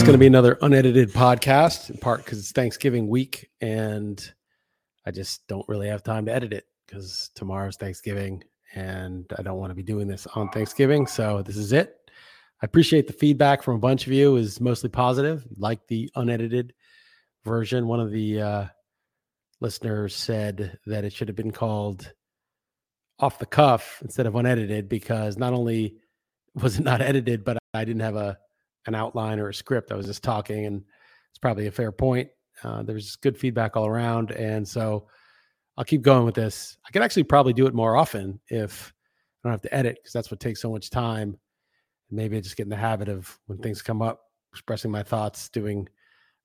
It's going to be another unedited podcast, in part because it's Thanksgiving week and I just don't really have time to edit it because tomorrow's Thanksgiving and I don't want to be doing this on Thanksgiving. So this is it. I appreciate the feedback from a bunch of you is mostly positive. Like the unedited version. One of the uh, listeners said that it should have been called off the cuff instead of unedited because not only was it not edited, but I didn't have a an outline or a script. I was just talking, and it's probably a fair point. Uh, there's good feedback all around, and so I'll keep going with this. I could actually probably do it more often if I don't have to edit because that's what takes so much time. Maybe I just get in the habit of when things come up, expressing my thoughts, doing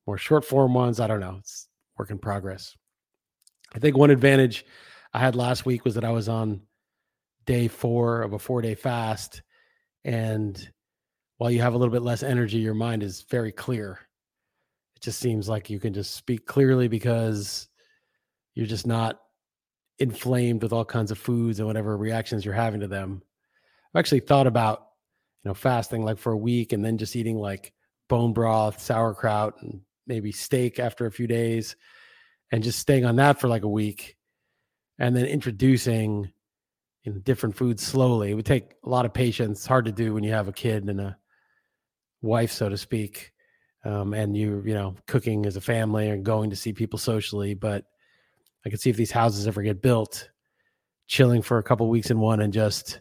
more short form ones. I don't know. It's work in progress. I think one advantage I had last week was that I was on day four of a four day fast. And while you have a little bit less energy, your mind is very clear. It just seems like you can just speak clearly because you're just not inflamed with all kinds of foods and whatever reactions you're having to them. I've actually thought about, you know, fasting like for a week and then just eating like bone broth, sauerkraut, and maybe steak after a few days and just staying on that for like a week and then introducing different foods slowly. It would take a lot of patience. Hard to do when you have a kid and a wife, so to speak, um, and you you know cooking as a family and going to see people socially. But I could see if these houses ever get built, chilling for a couple weeks in one and just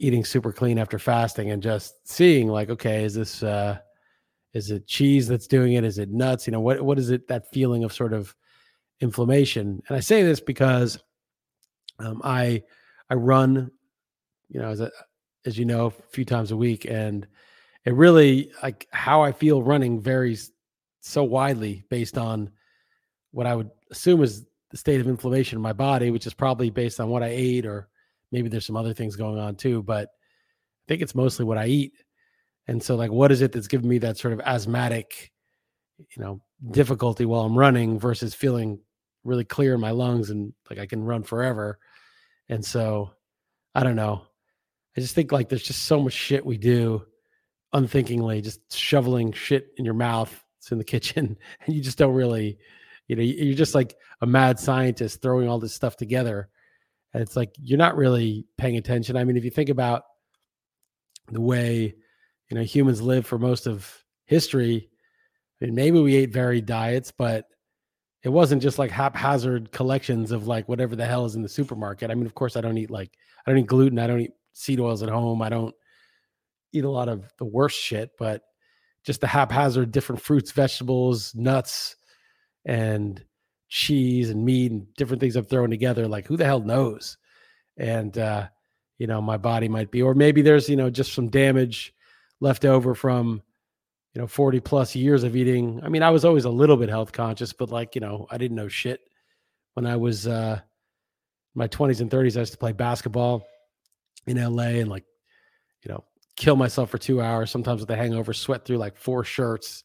eating super clean after fasting and just seeing like, okay, is this uh, is it cheese that's doing it? Is it nuts? You know, what what is it that feeling of sort of inflammation? And I say this because um, I I run, you know, as a, as you know, a few times a week, and it really like how I feel running varies so widely based on what I would assume is the state of inflammation in my body, which is probably based on what I ate, or maybe there's some other things going on too. But I think it's mostly what I eat. And so, like, what is it that's giving me that sort of asthmatic, you know, difficulty while I'm running versus feeling really clear in my lungs and like I can run forever? And so, I don't know. I just think like there's just so much shit we do unthinkingly, just shoveling shit in your mouth. It's in the kitchen, and you just don't really, you know, you're just like a mad scientist throwing all this stuff together. And it's like you're not really paying attention. I mean, if you think about the way you know humans live for most of history I mean, maybe we ate varied diets but it wasn't just like haphazard collections of like whatever the hell is in the supermarket i mean of course i don't eat like i don't eat gluten i don't eat seed oils at home i don't eat a lot of the worst shit but just the haphazard different fruits vegetables nuts and cheese and meat and different things i'm throwing together like who the hell knows? And uh you know my body might be or maybe there's you know just some damage left over from you know 40 plus years of eating. I mean i was always a little bit health conscious but like you know i didn't know shit when i was uh my 20s and 30s i used to play basketball in la and like you know kill myself for two hours sometimes with a hangover sweat through like four shirts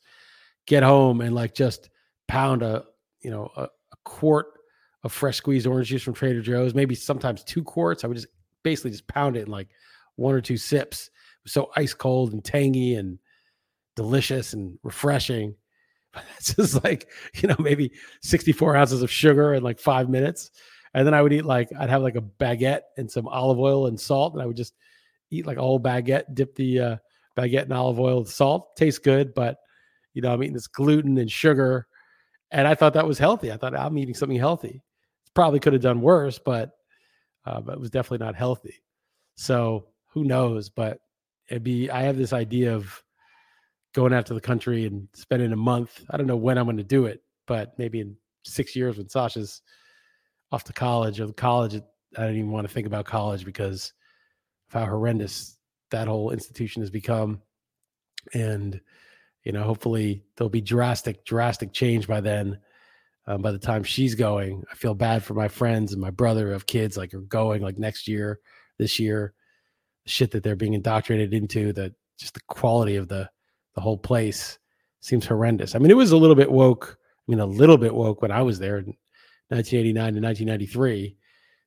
get home and like just pound a you know a, a quart of fresh squeezed orange juice from trader joe's maybe sometimes two quarts i would just basically just pound it in like one or two sips so ice cold and tangy and delicious and refreshing. But that's just like, you know, maybe 64 ounces of sugar in like five minutes. And then I would eat like, I'd have like a baguette and some olive oil and salt. And I would just eat like a whole baguette, dip the uh, baguette in olive oil and salt. Tastes good, but, you know, I'm eating this gluten and sugar. And I thought that was healthy. I thought I'm eating something healthy. Probably could have done worse, but, uh, but it was definitely not healthy. So who knows? But it'd be I have this idea of going out to the country and spending a month. I don't know when I'm going to do it, but maybe in six years when Sasha's off to college or college. I don't even want to think about college because of how horrendous that whole institution has become. And you know, hopefully there'll be drastic, drastic change by then. Um, by the time she's going, I feel bad for my friends and my brother of kids like are going like next year, this year shit that they're being indoctrinated into, that just the quality of the the whole place seems horrendous. I mean, it was a little bit woke. I mean, a little bit woke when I was there in 1989 to 1993.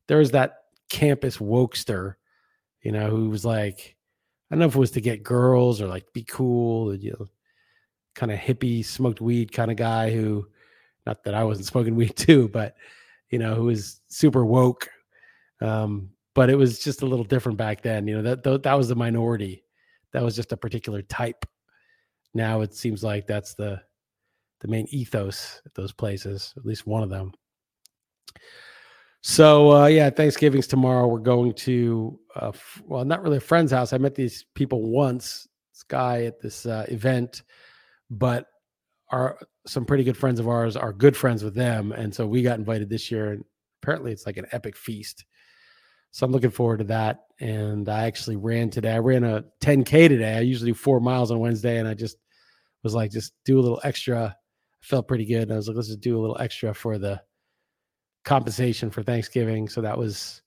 There was that campus wokester, you know, who was like, I don't know if it was to get girls or like be cool, you know, kind of hippie, smoked weed kind of guy who, not that I wasn't smoking weed too, but you know, who was super woke. Um, but it was just a little different back then. You know, that that was the minority. That was just a particular type. Now it seems like that's the the main ethos at those places, at least one of them. So uh, yeah, Thanksgiving's tomorrow. We're going to uh, well, not really a friend's house. I met these people once. This guy at this uh, event, but are some pretty good friends of ours are good friends with them, and so we got invited this year. And apparently, it's like an epic feast. So I'm looking forward to that. And I actually ran today. I ran a 10k today. I usually do four miles on Wednesday, and I just was like, just do a little extra. I felt pretty good. And I was like, let's just do a little extra for the compensation for Thanksgiving. So that was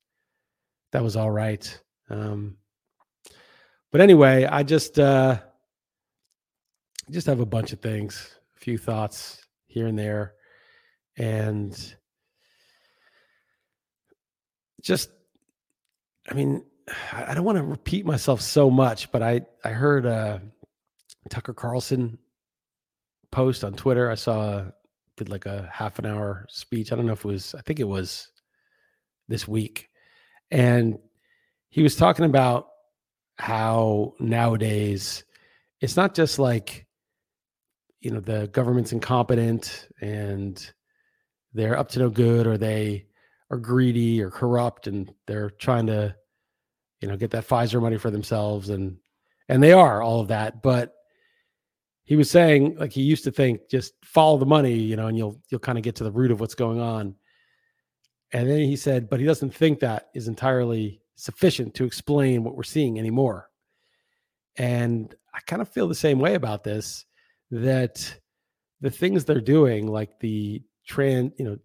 that was all right. Um, but anyway, I just uh, just have a bunch of things, a few thoughts here and there, and just, I mean, I don't want to repeat myself so much, but I I heard uh, Tucker Carlson post on Twitter. I saw did like a half an hour speech. I don't know if it was. I think it was this week, and he was talking about how nowadays it's not just like you know the government's incompetent and they're up to no good or they are greedy or corrupt and they're trying to you know get that Pfizer money for themselves and and they are all of that but he was saying like he used to think just follow the money you know and you'll you'll kind of get to the root of what's going on. And then he said but he doesn't think that is entirely sufficient to explain what we're seeing anymore. And i kind of feel the same way about this that the things they're doing like the trans you know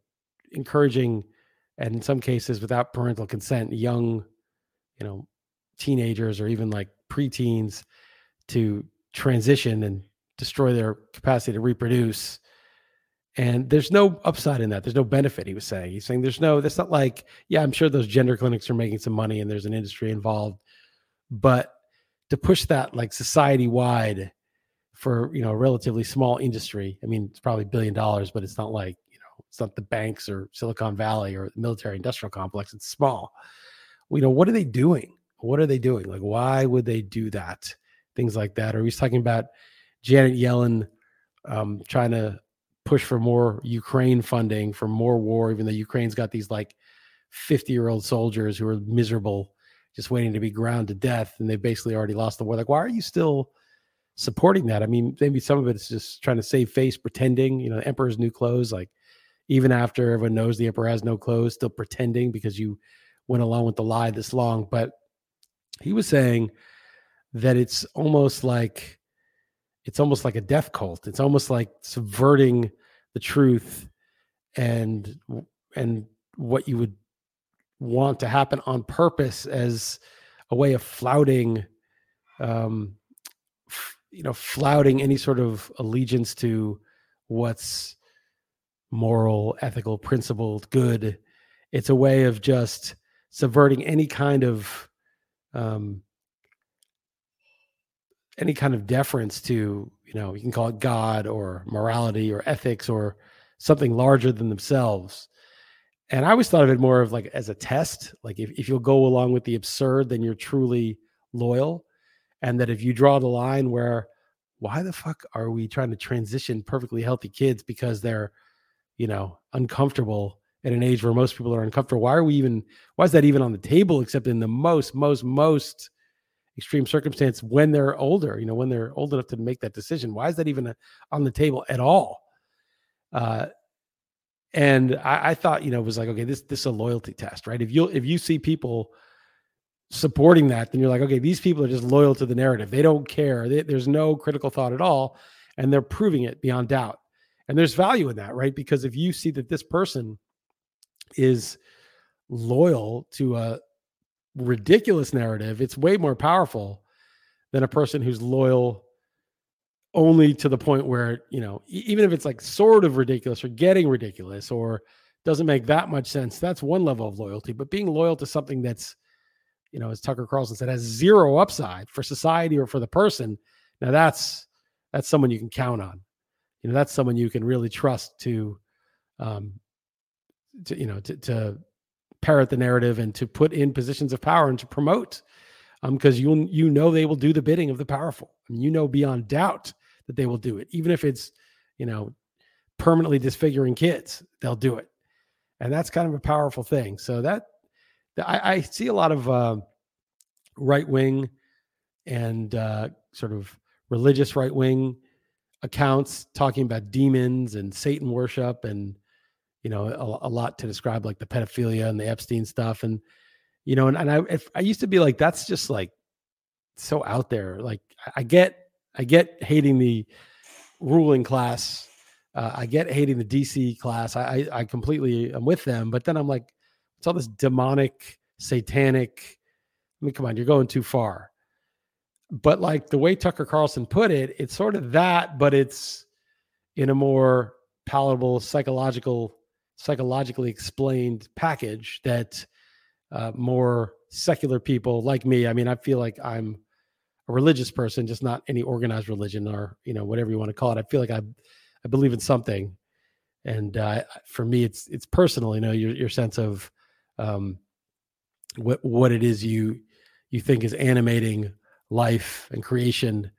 encouraging and in some cases without parental consent young you know teenagers or even like preteens to transition and destroy their capacity to reproduce. And there's no upside in that. There's no benefit he was saying. He's saying there's no that's not like yeah i'm sure those gender clinics are making some money and there's an industry involved but to push that like society wide for you know a relatively small industry i mean it's probably billion dollars but it's not like you know it's not the banks or silicon valley or the military industrial complex. It's small. You know what are they doing? What are they doing? Like why would they do that? Things like that. Or he's talking about Janet Yellen um, trying to push for more Ukraine funding for more war, even though Ukraine's got these like 50 year old soldiers who are miserable, just waiting to be ground to death. And they basically already lost the war. Like, why are you still supporting that? I mean, maybe some of it's just trying to save face, pretending, you know, emperor's new clothes. Like, even after everyone knows the emperor has no clothes, still pretending because you went along with the lie this long. But he was saying that it's almost like it's almost like a death cult. It's almost like subverting the truth and and what you would want to happen on purpose as a way of flouting um f- you know flouting any sort of allegiance to what's moral ethical principled good it's a way of just subverting any kind of um any kind of deference to you know you can call it god or morality or ethics or something larger than themselves. And i always thought of it more of like as a test. Like if, if you'll go along with the absurd then you're truly loyal. And that if you draw the line where why the fuck are we trying to transition perfectly healthy kids because they're you know uncomfortable at an age where most people are uncomfortable? Why are we even why is that even on the table except in the most most most extreme circumstance when they're older, you know, when they're old enough to make that decision. Why is that even a, on the table at all? Uh, and I, I, thought, you know, it was like, okay, this this is a loyalty test, right? If you if you see people supporting that, then you're like, okay, these people are just loyal to the narrative. They don't care. They, there's no critical thought at all, and they're proving it beyond doubt. And there's value in that, right? Because if you see that this person is loyal to a ridiculous narrative, it's way more powerful than a person who's loyal only to the point where, you know, even if it's like sort of ridiculous or getting ridiculous or doesn't make that much sense, that's one level of loyalty. But being loyal to something that's, you know, as Tucker Carlson said, has zero upside for society or for the person, now that's that's someone you can count on. You know, that's someone you can really trust to, um, to you know, to, to parrot the narrative and to put in positions of power and to promote, because um, you you know they will do the bidding of the powerful, and you know beyond doubt that they will do it, even if it's, you know, permanently disfiguring kids, they'll do it, and that's kind of a powerful thing. So that I, I see a lot of uh, right wing and uh, sort of religious right wing accounts talking about demons and Satan worship and you know a, a, lot to describe like the pedophilia and the Epstein stuff and you know and, and I if, I used to be like that's just like so out there. Like I get I get hating the ruling class uh, I get hating the DC class I, I I completely am with them but then I'm like it's all this demonic satanic I mean come on you're going too far. But like the way Tucker Carlson put it, it's sort of that, but it's in a more palatable psychological, psychologically explained package that uh, more secular people like me. I mean, I feel like I'm a religious person, just not any organized religion or you know whatever you want to call it. I feel like I I believe in something, and uh, for me, it's it's personal. You know, your your sense of um, what what it is you you think is animating life and creation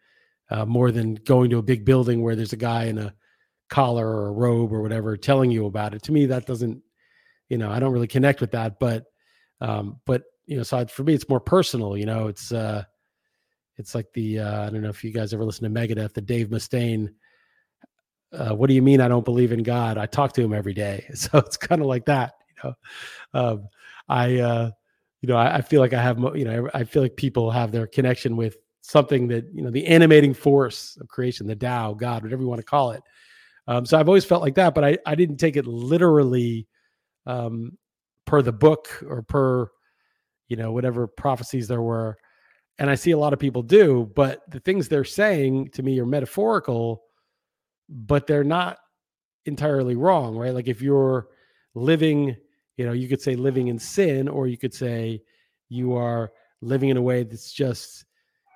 uh, more than going to a big building where there's a guy in a collar or a robe or whatever telling you about it. To me, that doesn't, you know, I don't really connect with that. But, um, but you know, so for me, it's more personal. You know, it's uh, it's like the uh, I don't know if you guys ever listen to Megadeth, the Dave Mustaine. Uh, what do you mean I don't believe in God? I talk to him every day, so it's kind of like that. You know, um, I uh, you know, I, I, feel like I have, you know, I feel like people have their connection with something that, you know, the animating force of creation, the Tao, God, whatever you want to call it. Um, so I've always felt like that, but I, I didn't take it literally um, per the book or per, you know, whatever prophecies there were. And I see a lot of people do, but the things they're saying to me are metaphorical, but they're not entirely wrong, right? Like if you're living you know you could say living in sin or you could say you are living in a way that's just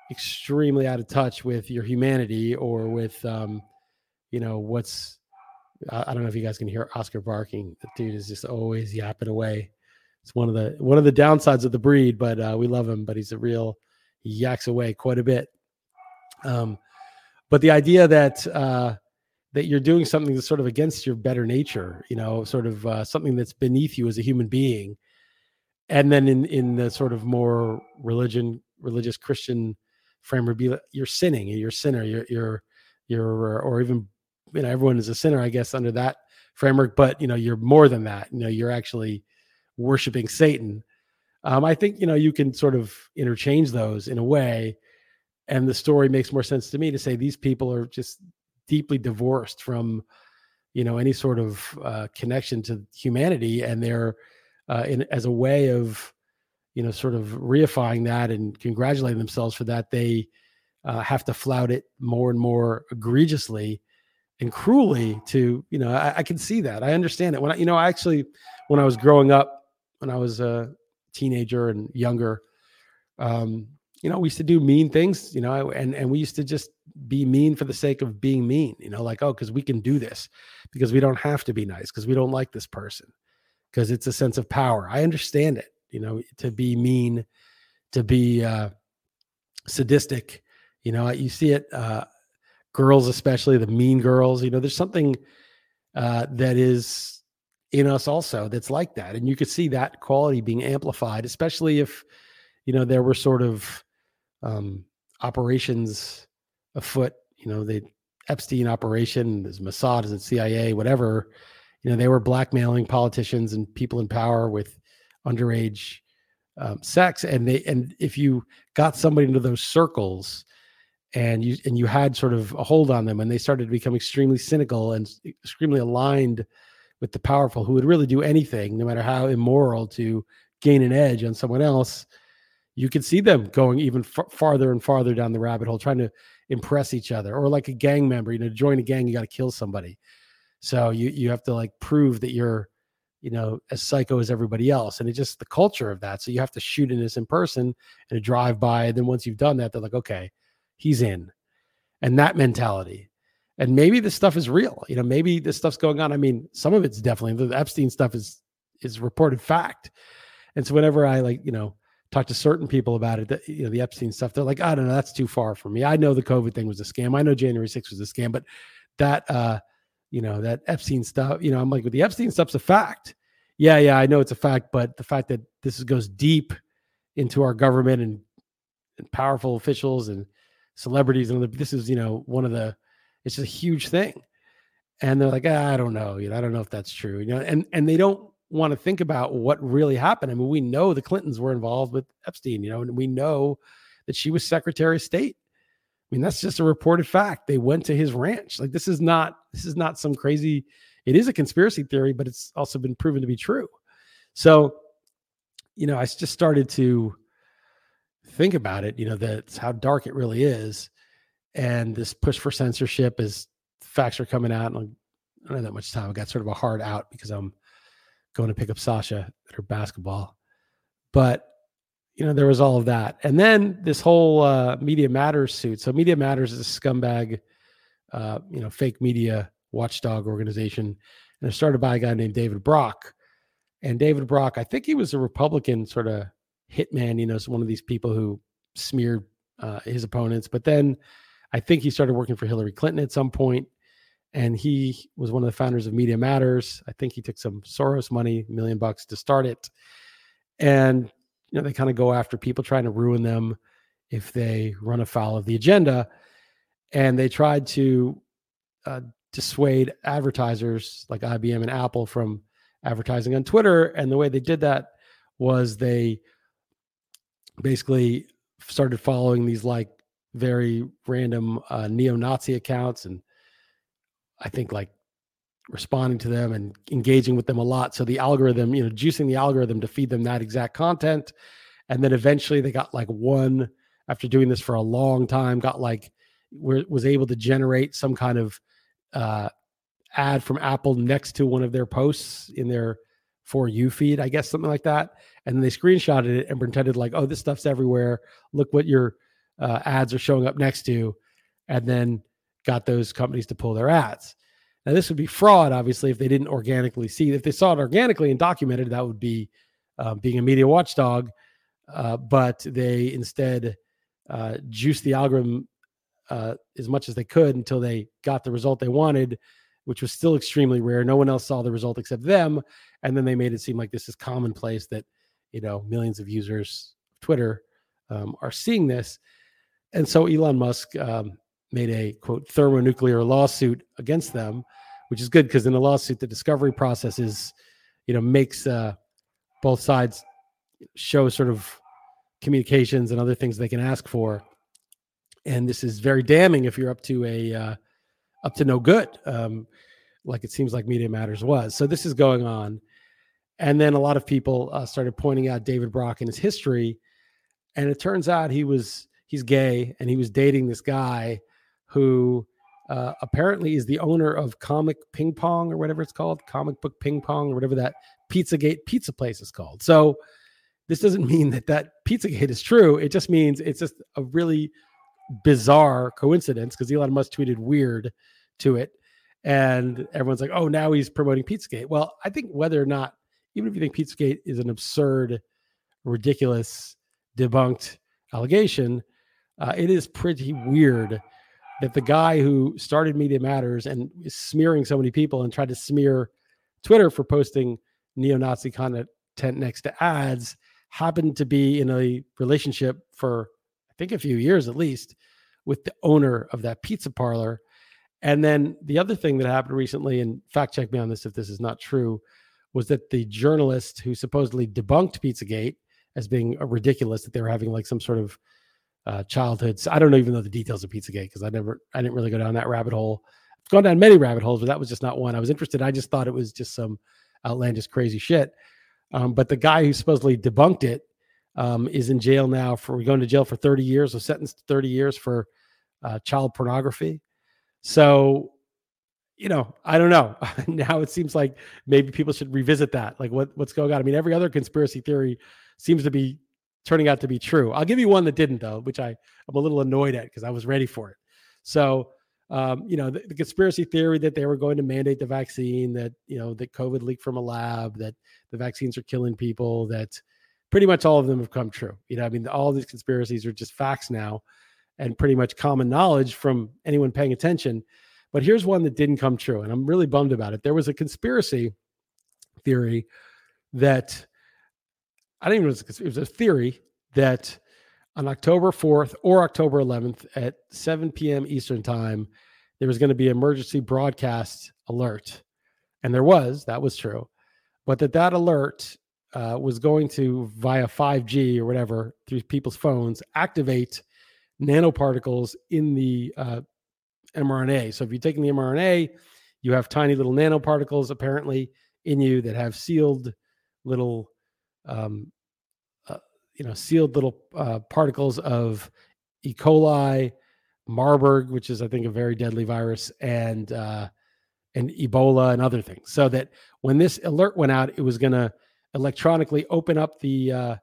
extremely out of touch with your humanity or with um you know what's I, don't know if you guys can hear Oscar barking. The dude is just always yapping away. It's one of the one of the downsides of the breed, but uh, we love him. But he's a real he yaks away quite a bit. Um, but the idea that uh, that you're doing something that's sort of against your better nature, you know, sort of uh, something that's beneath you as a human being. And then in in the sort of more religion, religious Christian be you're sinning, you're a sinner, you're you're you're or even you know everyone is a sinner, I guess, under that framework. But you know, you're more than that. You know, you're actually worshiping Satan. Um, I think you know you can sort of interchange those in a way, and the story makes more sense to me to say these people are just deeply divorced from you know any sort of uh, connection to humanity and they're uh, in as a way of you know sort of reifying that and congratulating themselves for that they uh, have to flout it more and more egregiously and cruelly to you know I, I, can see that i understand it when i you know i actually when i was growing up when i was a teenager and younger um you know we used to do mean things you know and and we used to just be mean for the sake of being mean, you know, like, oh, because we can do this because we don't have to be nice because we don't like this person because it's a sense of power. I understand it, you know, to be mean, to be uh, sadistic, you know, you see it, uh, girls, especially the mean girls, you know, there's something uh, that is in us also that's like that. And you could see that quality being amplified, especially if, you know, there were sort of um, operations afoot. You know, the Epstein operation, there's Mossad, there's CIA, whatever. You know, they were blackmailing politicians and people in power with underage um, sex, and they and if you got somebody into those circles, and you and you had sort of a hold on them, and they started to become extremely cynical and extremely aligned with the powerful, who would really do anything, no matter how immoral, to gain an edge on someone else. You could see them going even f- farther and farther down the rabbit hole, trying to impress each other or like a gang member you know to join a gang you got to kill somebody so you you have to like prove that you're you know as psycho as everybody else and it's just the culture of that so you have to shoot in this in person and a drive by and then once you've done that they're like okay he's in and that mentality. And maybe this stuff is real. You know, maybe this stuff's going on. I mean, some of it's definitely the Epstein stuff is is reported fact. And so whenever I like, you know, talk to certain people about it, that you know, the Epstein stuff, they're like, I don't know, that's too far for me. I know the COVID thing was a scam. I know January 6th was a scam, but that uh, you know, that Epstein stuff, you know, I'm like, with the Epstein stuff's a fact. Yeah, yeah, I know it's a fact, but the fact that this goes deep into our government and, and powerful officials and celebrities and this is, you know, one of the it's a huge thing. And they're like, ah, I don't know, you know, I don't know if that's true, you know, and and they don't want to think about what really happened. I mean, we know the Clintons were involved with Epstein, you know, and we know that she was Secretary of State. I mean, that's just a reported fact. They went to his ranch. Like this is not this is not some crazy. It is a conspiracy theory, but it's also been proven to be true. So, you know, I just started to think about it. You know, that's how dark it really is, and this push for censorship is facts are coming out. And I don't have that much time. I got sort of a hard out because I'm going to pick up Sasha at her basketball. But you know, there was all of that. And then this whole uh, Media Matters suit. So Media Matters is a scumbag, uh, you know, fake media watchdog organization. And they're started by a guy named David Brock. And David Brock, I think he was a Republican sort of hitman, you know, one of these people who smeared uh, his opponents. But then I think he started working for Hillary Clinton at some point, And he was one of the founders of Media Matters. I think he took some Soros money, million bucks to start it. And you know they kind of go after people trying to ruin them if they run afoul of the agenda and they tried to uh, dissuade advertisers like IBM and Apple from advertising on Twitter and the way they did that was they basically started following these like very random uh, neo-Nazi accounts and I think like responding to them and engaging with them a lot. So the algorithm, you know, juicing the algorithm to feed them that exact content. And then eventually they got like one after doing this for a long time, got like was able to generate some kind of uh, ad from Apple next to one of their posts in their for you feed, I guess something like that. And then they screenshotted it and pretended like, oh, this stuff's everywhere. Look what your uh, ads are showing up next to, and then got those companies to pull their ads. Now, this would be fraud, obviously, if they didn't organically see. If they saw it organically and documented, that would be uh, being a media watchdog. Uh, but they instead uh, juiced the algorithm uh, as much as they could until they got the result they wanted, which was still extremely rare. No one else saw the result except them. And then they made it seem like this is commonplace that, you know, millions of users of Twitter um, are seeing this. And so Elon Musk um, made a quote thermonuclear lawsuit against them, which is good because in the lawsuit the discovery process is, you know, makes uh, both sides show sort of communications and other things they can ask for, and this is very damning if you're up to a uh, up to no good, um, like it seems like Media Matters was. So this is going on, and then a lot of people uh, started pointing out David Brock and his history, and it turns out he was he's gay and he was dating this guy who uh, apparently is the owner of Comic Ping Pong or whatever it's called, Comic Book Ping Pong or whatever that Pizzagate pizza place is called. So this doesn't mean that that Pizzagate is true. It just means it's just a really bizarre coincidence because Elon Musk tweeted weird to it. And everyone's like, oh, now he's promoting Pizzagate. Well, I think whether or not, even if you think Pizzagate is an absurd, ridiculous, debunked allegation, uh, it is pretty weird that the guy who started Media Matters and is smearing so many people and tried to smear Twitter for posting neo-Nazi content next to ads happened to be in a relationship for I think a few years at least with the owner of that pizza parlor. And then the other thing that happened recently, and fact check me on this if this is not true, was that the journalist who supposedly debunked Pizzagate as being ridiculous that they were having like some sort of uh, childhoods. I don't even know the details of Pizzagate because I never, I didn't really go down that rabbit hole. I've gone down many rabbit holes, but that was just not one. I was interested. I just thought it was just some outlandish, crazy shit. Um, but the guy who supposedly debunked it um, is in jail now for going to jail for 30 years, was sentenced to 30 years for uh, child pornography. So, you know, I don't know. now it seems like maybe people should revisit that. Like what, what's going on? I mean, every other conspiracy theory seems to be turning out to be true. I'll give you one that didn't though, which I I'm a little annoyed at because I was ready for it. So, um, you know, the, the, conspiracy theory that they were going to mandate the vaccine, that you know, that COVID leaked from a lab, that the vaccines are killing people, that pretty much all of them have come true. You know, I mean, all these conspiracies are just facts now, and pretty much common knowledge from anyone paying attention. But here's one that didn't come true, and I'm really bummed about it. There was a conspiracy theory that I don't even know it was a theory that on October 4th or October 11th at 7 p.m. Eastern time, there was going to be emergency broadcast alert. And there was, that was true. But that that alert uh, was going to, via 5G or whatever, through people's phones, activate nanoparticles in the uh, mRNA. So if you're taking the mRNA, you have tiny little nanoparticles apparently in you that have sealed little um, uh, you know sealed little uh, particles of E. coli, Marburg, which is I think a very deadly virus, and uh, and Ebola and other things. So that when this alert went out, it was going to electronically open up the uh,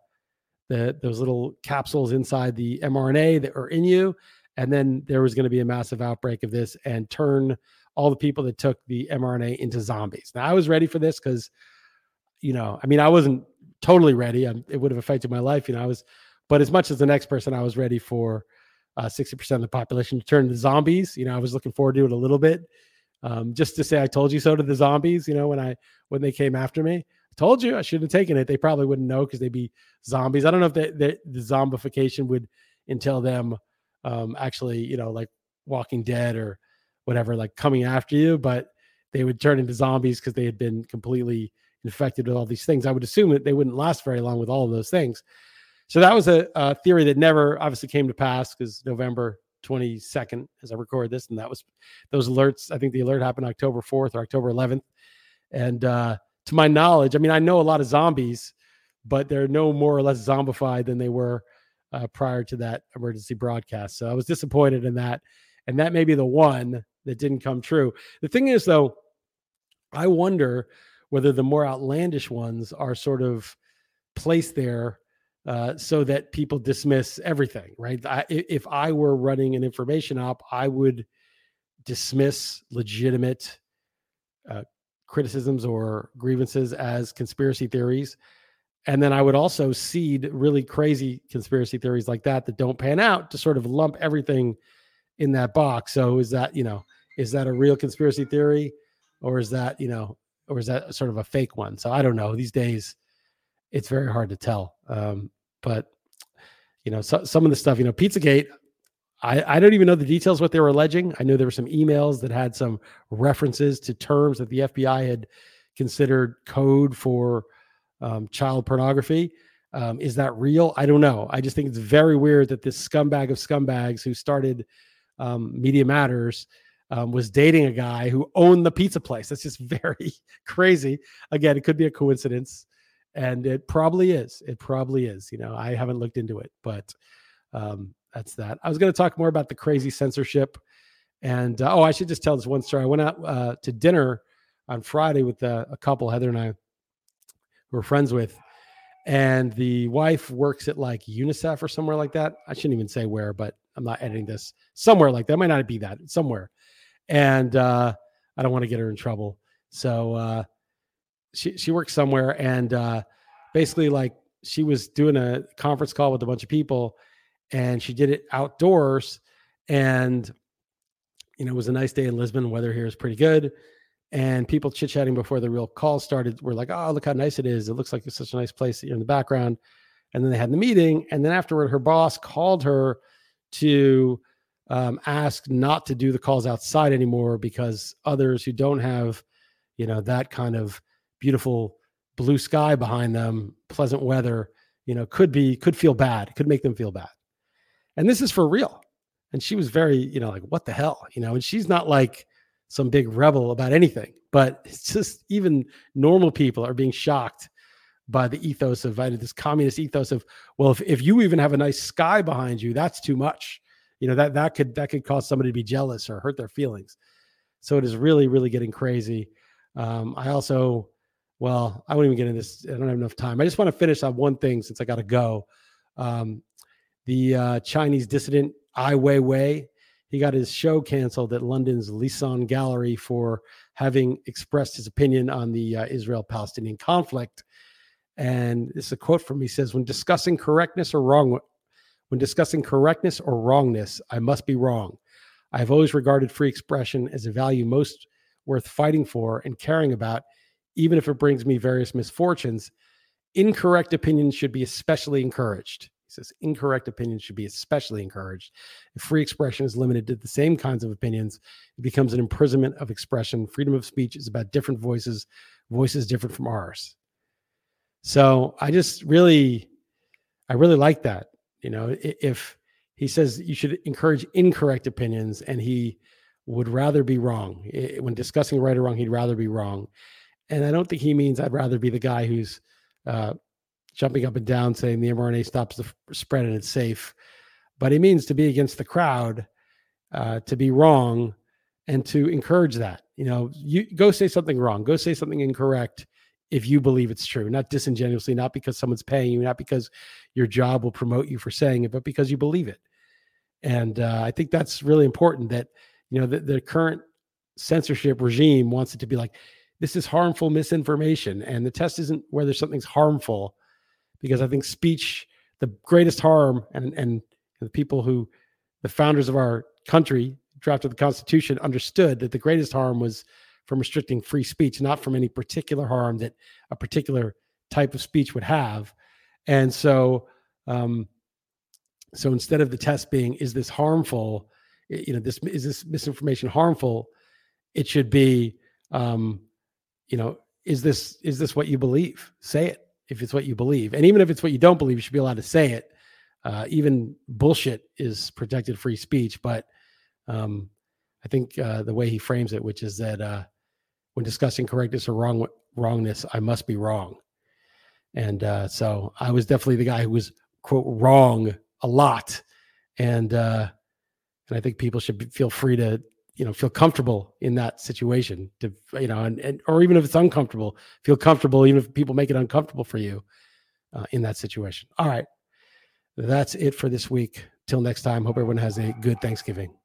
the those little capsules inside the mRNA that are in you, and then there was going to be a massive outbreak of this and turn all the people that took the mRNA into zombies. Now I was ready for this because, you know, I mean, I wasn't totally ready. I, it would have affected my life. You know, I was, but as much as the next person, I was ready for uh, 60% of the population to turn to zombies. You know, I was looking forward to it a little bit. Um, just to say I told you so to the zombies, you know, when I when they came after me. I told you I shouldn't have taken it. They probably wouldn't know because they'd be zombies. I don't know if they, they, the zombification would entail them um, actually, you know, like Walking Dead or whatever, like coming after you, but they would turn into zombies because they had been completely infected with all these things. I would assume that they wouldn't last very long with all of those things. So that was a, a theory that never obviously came to pass because November 22nd, as I record this, and that was those alerts. I think the alert happened October 4th or October 11th. And uh, to my knowledge, I mean, I know a lot of zombies, but they're no more or less zombified than they were uh, prior to that emergency broadcast. So I was disappointed in that. And that may be the one that didn't come true. The thing is, though, I wonder whether the more outlandish ones are sort of placed there uh, so that people dismiss everything, right? I, if I were running an information op, I would dismiss legitimate uh, criticisms or grievances as conspiracy theories. And then I would also seed really crazy conspiracy theories like that that don't pan out to sort of lump everything in that box. So is that, you know, is that a real conspiracy theory or is that, you know, or is that sort of a fake one? So I don't know. These days, it's very hard to tell. Um, but you know, so, some of the stuff, you know, Pizzagate, I, I don't even know the details what they were alleging. I know there were some emails that had some references to terms that the FBI had considered code for um, child pornography. Um, is that real? I don't know. I just think it's very weird that this scumbag of scumbags who started um, Media Matters um, was dating a guy who owned the pizza place. That's just very crazy. Again, it could be a coincidence, and it probably is. It probably is. You know, I haven't looked into it, but um, that's that. I was going to talk more about the crazy censorship, and uh, oh, I should just tell this one story. I went out uh, to dinner on Friday with uh, a couple, Heather and I, we're friends with. And the wife works at like UNICEF or somewhere like that. I shouldn't even say where, but I'm not editing this. Somewhere like that. It might not be that. Somewhere and uh, I don't want to get her in trouble. So uh, she she works somewhere, and uh, basically, like she was doing a conference call with a bunch of people, and she did it outdoors, and you know it was a nice day in Lisbon. Weather here is pretty good, and people chit chatting before the real call started were like, "Oh, look how nice it is! It looks like it's such a nice place you're in the background." And then they had the meeting, and then afterward, her boss called her to um, asked not to do the calls outside anymore because others who don't have, you know, that kind of beautiful blue sky behind them, pleasant weather, you know, could be could feel bad, could make them feel bad. And this is for real. And she was very, you know, like what the hell, you know, and she's not like some big rebel about anything, but it's just even normal people are being shocked by the ethos of this communist ethos of well if, if you even have a nice sky behind you that's too much. You know that that could that could cause somebody to be jealous or hurt their feelings. So it is really really getting crazy. Um, i also well i won't even get into this. I don't have enough time. I just want to finish on one thing since i got to go. Um, the uh, chinese dissident ai weiwei he got his show canceled at London's Lisson Gallery for having expressed his opinion on the uh, Israel Palestinian conflict. And this is a quote from he says, When discussing correctness or wrong, when discussing correctness or wrongness, I must be wrong. I have always regarded free expression as a value most worth fighting for and caring about, even if it brings me various misfortunes. Incorrect opinions should be especially encouraged. He says incorrect opinions should be especially encouraged. If free expression is limited to the same kinds of opinions, it becomes an imprisonment of expression. Freedom of speech is about different voices, voices different from ours. So I just really, I really like that. You know, if he says you should encourage incorrect opinions and he would rather be wrong when discussing right or wrong, he'd rather be wrong. And I don't think he means I'd rather be the guy who's uh, jumping up and down saying the mRNA stops the spread and it's safe. But he means to be against the crowd, uh, to be wrong, and to encourage that. You know, you go say something wrong, go say something incorrect if you believe it's true, not disingenuously, not because someone's paying you, not because your job will promote you for saying it, but because you believe it. And uh, I think that's really important that, you know, the, the current censorship regime wants it to be like, this is harmful misinformation. And the test isn't whether something's harmful, because I think speech, the greatest harm, and and the people who, the founders of our country, drafted the Constitution, understood that the greatest harm was from restricting free speech, not from any particular harm that a particular type of speech would have. And so, um, so instead of the test being, is this harmful? You know, this is this misinformation harmful? It should be, um, you know, is this is this what you believe? Say it if it's what you believe. And even if it's what you don't believe, you should be allowed to say it. Uh, even bullshit is protected free speech. But um, I think uh, the way he frames it, which is that uh, when discussing correctness or wrong wrongness, I must be wrong. And uh, so I was definitely the guy who was quote wrong a lot, and uh, and I think people should be, feel free to you know feel comfortable in that situation to you know and, and or even if it's uncomfortable feel comfortable even if people make it uncomfortable for you uh, in that situation. All right. That's it for this week. Till next time hope everyone has a good thanksgiving